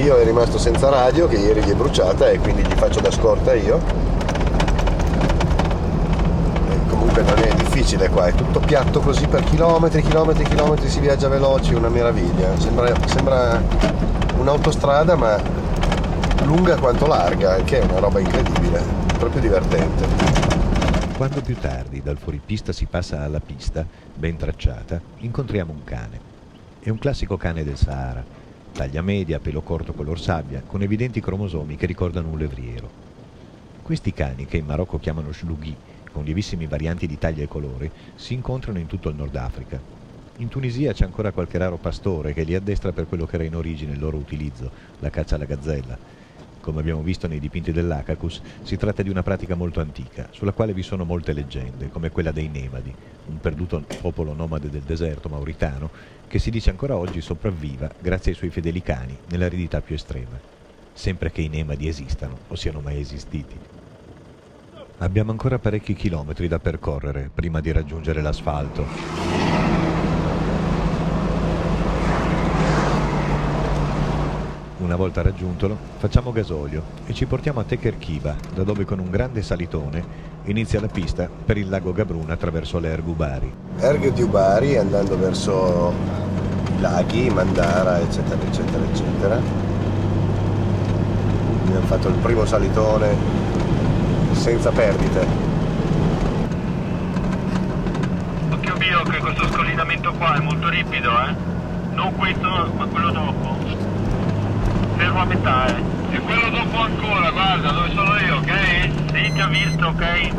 Pio è rimasto senza radio che ieri gli è bruciata e quindi gli faccio da scorta io. E comunque non è difficile qua, è tutto piatto così per chilometri, chilometri, chilometri, si viaggia veloci, una meraviglia. Sembra, sembra un'autostrada ma lunga quanto larga, che è una roba incredibile, proprio divertente. Quando più tardi dal fuoripista si passa alla pista, ben tracciata, incontriamo un cane. È un classico cane del Sahara, taglia media, pelo corto color sabbia, con evidenti cromosomi che ricordano un levriero. Questi cani, che in Marocco chiamano shlughi, con lievissimi varianti di taglia e colore, si incontrano in tutto il Nord Africa. In Tunisia c'è ancora qualche raro pastore che li addestra per quello che era in origine il loro utilizzo, la caccia alla gazzella. Come abbiamo visto nei dipinti dell'Acacus, si tratta di una pratica molto antica, sulla quale vi sono molte leggende, come quella dei Nemadi, un perduto popolo nomade del deserto mauritano, che si dice ancora oggi sopravviva grazie ai suoi fedeli cani nell'aridità più estrema, sempre che i Nemadi esistano o siano mai esistiti. Abbiamo ancora parecchi chilometri da percorrere prima di raggiungere l'asfalto. Una volta raggiuntolo, facciamo gasolio e ci portiamo a Tekerkiba, da dove con un grande salitone inizia la pista per il lago Gabruna attraverso l'Ergubari. Ergubari andando verso i laghi, Mandara, eccetera, eccetera, eccetera. Abbiamo fatto il primo salitone senza perdite. Occhio Bio che questo scollinamento qua è molto ripido, eh? Non questo, ma quello dopo fermo a metà, eh. E quello dopo ancora, guarda, dove sono io, ok? Sì, ti ha visto, ok?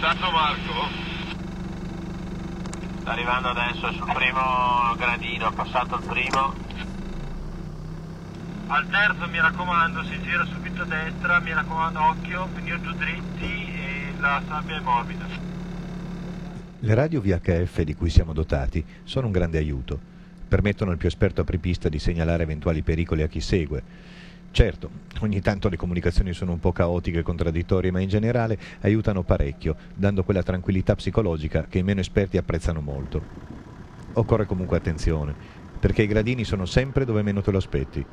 Santo Marco sta arrivando adesso sul primo gradino, ha passato il primo al terzo mi raccomando si gira subito a destra mi raccomando occhio pugno giù dritti e la sabbia è morbida le radio VHF di cui siamo dotati sono un grande aiuto permettono al più esperto apripista di segnalare eventuali pericoli a chi segue Certo, ogni tanto le comunicazioni sono un po' caotiche e contraddittorie, ma in generale aiutano parecchio, dando quella tranquillità psicologica che i meno esperti apprezzano molto. Occorre comunque attenzione, perché i gradini sono sempre dove meno te lo aspetti.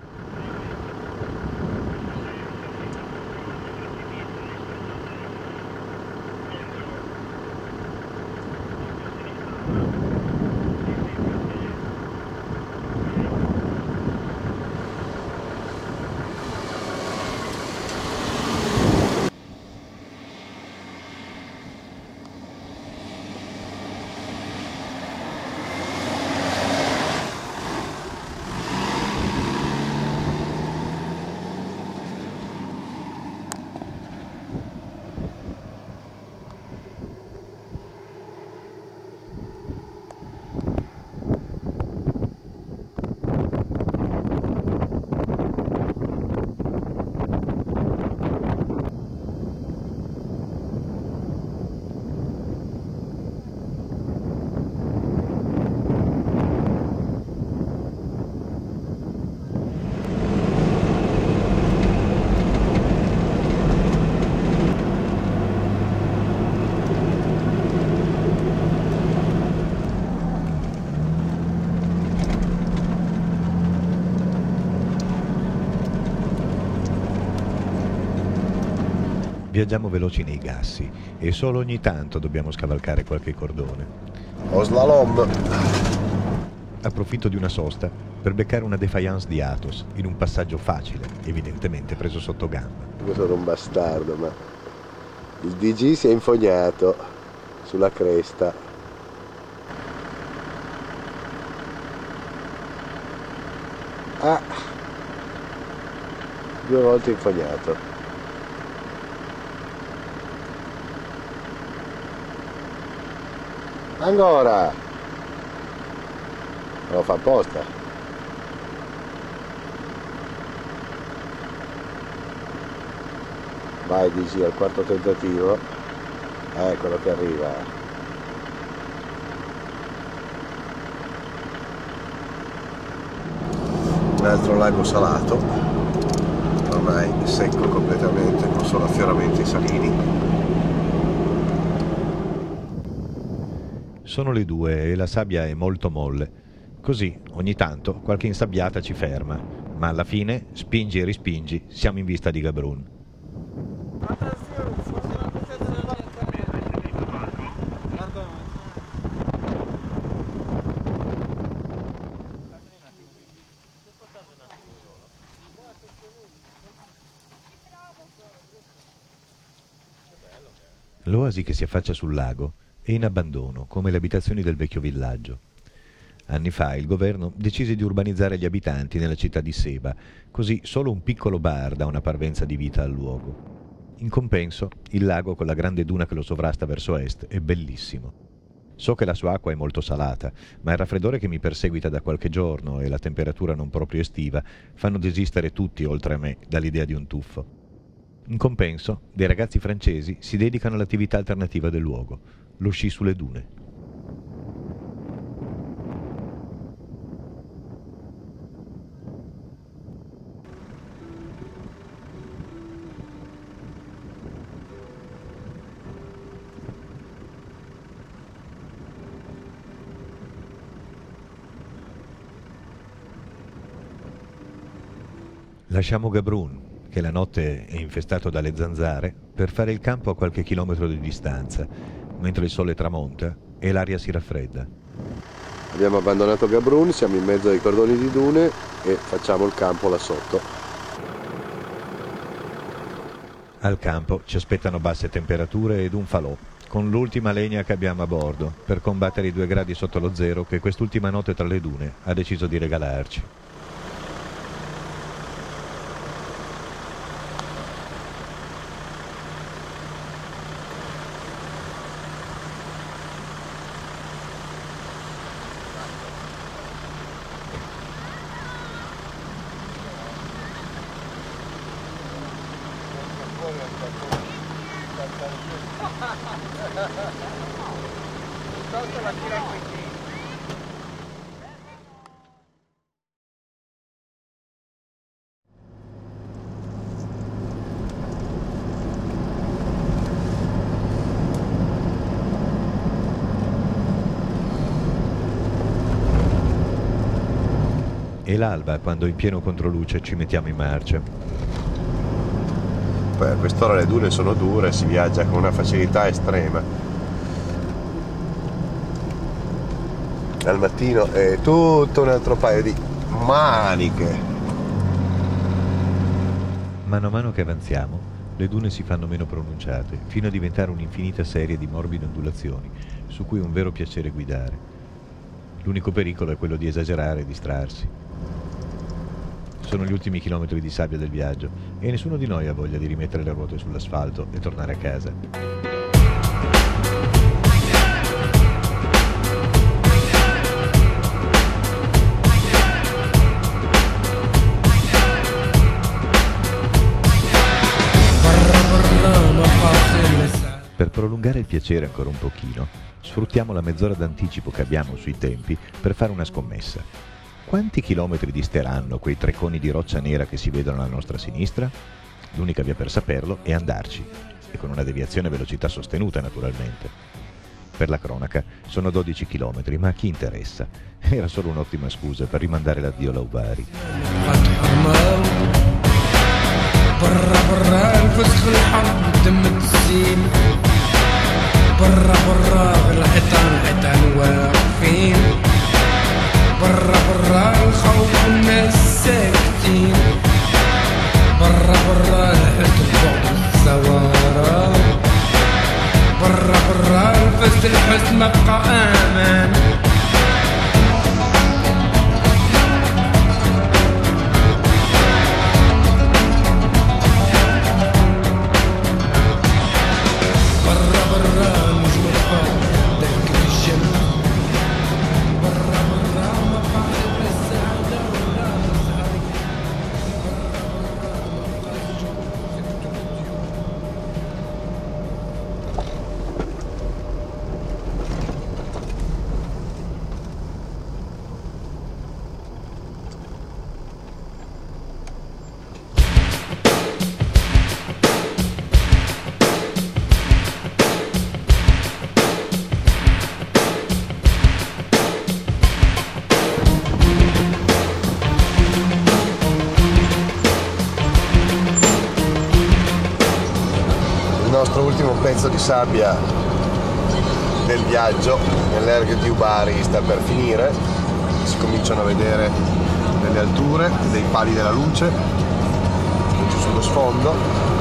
Viaggiamo veloci nei gassi e solo ogni tanto dobbiamo scavalcare qualche cordone. O slalom! Approfitto di una sosta per beccare una defiance di Atos in un passaggio facile, evidentemente preso sotto gamba. Io sono un bastardo, ma il DG si è infognato sulla cresta. Ah! Due volte infognato. Ancora! Lo fa apposta. vai Digi al quarto tentativo eccolo che arriva un altro lago salato ormai secco completamente con solo affioramenti salini sono le due e la sabbia è molto molle. Così ogni tanto qualche insabbiata ci ferma ma alla fine spingi e rispingi siamo in vista di Gabrun. L'oasi che si affaccia sul lago è in abbandono, come le abitazioni del vecchio villaggio. Anni fa il governo decise di urbanizzare gli abitanti nella città di Seba, così solo un piccolo bar dà una parvenza di vita al luogo. In compenso, il lago con la grande duna che lo sovrasta verso est è bellissimo. So che la sua acqua è molto salata, ma il raffreddore che mi perseguita da qualche giorno e la temperatura non proprio estiva fanno desistere tutti, oltre a me, dall'idea di un tuffo. In compenso, dei ragazzi francesi si dedicano all'attività alternativa del luogo, lo sci sulle dune. Lasciamo Gabrun, che la notte è infestato dalle zanzare, per fare il campo a qualche chilometro di distanza, mentre il sole tramonta e l'aria si raffredda. Abbiamo abbandonato Gabrun, siamo in mezzo ai cordoni di dune e facciamo il campo là sotto. Al campo ci aspettano basse temperature ed un falò, con l'ultima legna che abbiamo a bordo, per combattere i due gradi sotto lo zero che quest'ultima notte tra le dune ha deciso di regalarci. E l'alba quando in pieno controluce ci mettiamo in marcia. A quest'ora le dune sono dure, si viaggia con una facilità estrema. Al mattino è tutto un altro paio di maniche. Mano a mano che avanziamo, le dune si fanno meno pronunciate, fino a diventare un'infinita serie di morbide ondulazioni, su cui è un vero piacere guidare. L'unico pericolo è quello di esagerare e distrarsi. Sono gli ultimi chilometri di sabbia del viaggio e nessuno di noi ha voglia di rimettere le ruote sull'asfalto e tornare a casa. Per prolungare il piacere ancora un pochino, sfruttiamo la mezz'ora d'anticipo che abbiamo sui tempi per fare una scommessa Quanti chilometri disteranno quei tre coni di roccia nera che si vedono alla nostra sinistra? L'unica via per saperlo è andarci, e con una deviazione a velocità sostenuta naturalmente. Per la cronaca sono 12 chilometri, ma a chi interessa? Era solo un'ottima scusa per rimandare l'addio a Laubari. برا برا الفسخ الحرب دم التسيل برا برا الحيطان الحيطان واقفين برا برا الخوف والناس الدين برا برا الحد فوق السوارة برا برا الفس الحزن بقى أمان pezzo di sabbia del viaggio nell'Erg di Ubari sta per finire. Si cominciano a vedere delle alture dei pali della luce sullo sfondo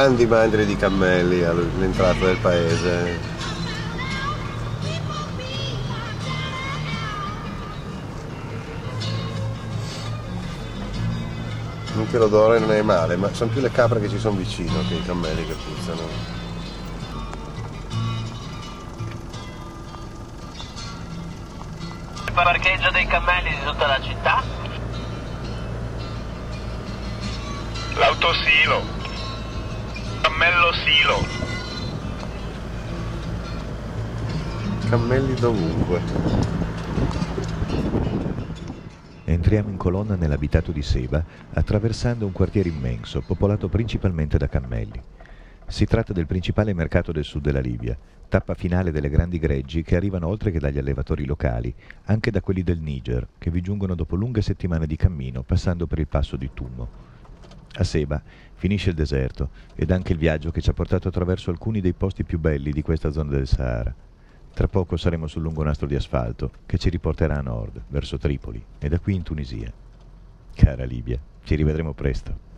grandi mandri di cammelli all'entrata del paese. Anche l'odore non è male, ma sono più le capre che ci sono vicino che i cammelli che puzzano. Il parcheggio dei cammelli di tutta la città? L'autosilo. Cammello Silo. Cammelli dovunque. Entriamo in colonna nell'abitato di Seba, attraversando un quartiere immenso, popolato principalmente da cammelli. Si tratta del principale mercato del sud della Libia, tappa finale delle grandi greggi che arrivano oltre che dagli allevatori locali, anche da quelli del Niger, che vi giungono dopo lunghe settimane di cammino, passando per il passo di Tumo. A Seba finisce il deserto ed anche il viaggio che ci ha portato attraverso alcuni dei posti più belli di questa zona del Sahara. Tra poco saremo sul lungo nastro di asfalto che ci riporterà a nord, verso Tripoli e da qui in Tunisia. Cara Libia, ci rivedremo presto.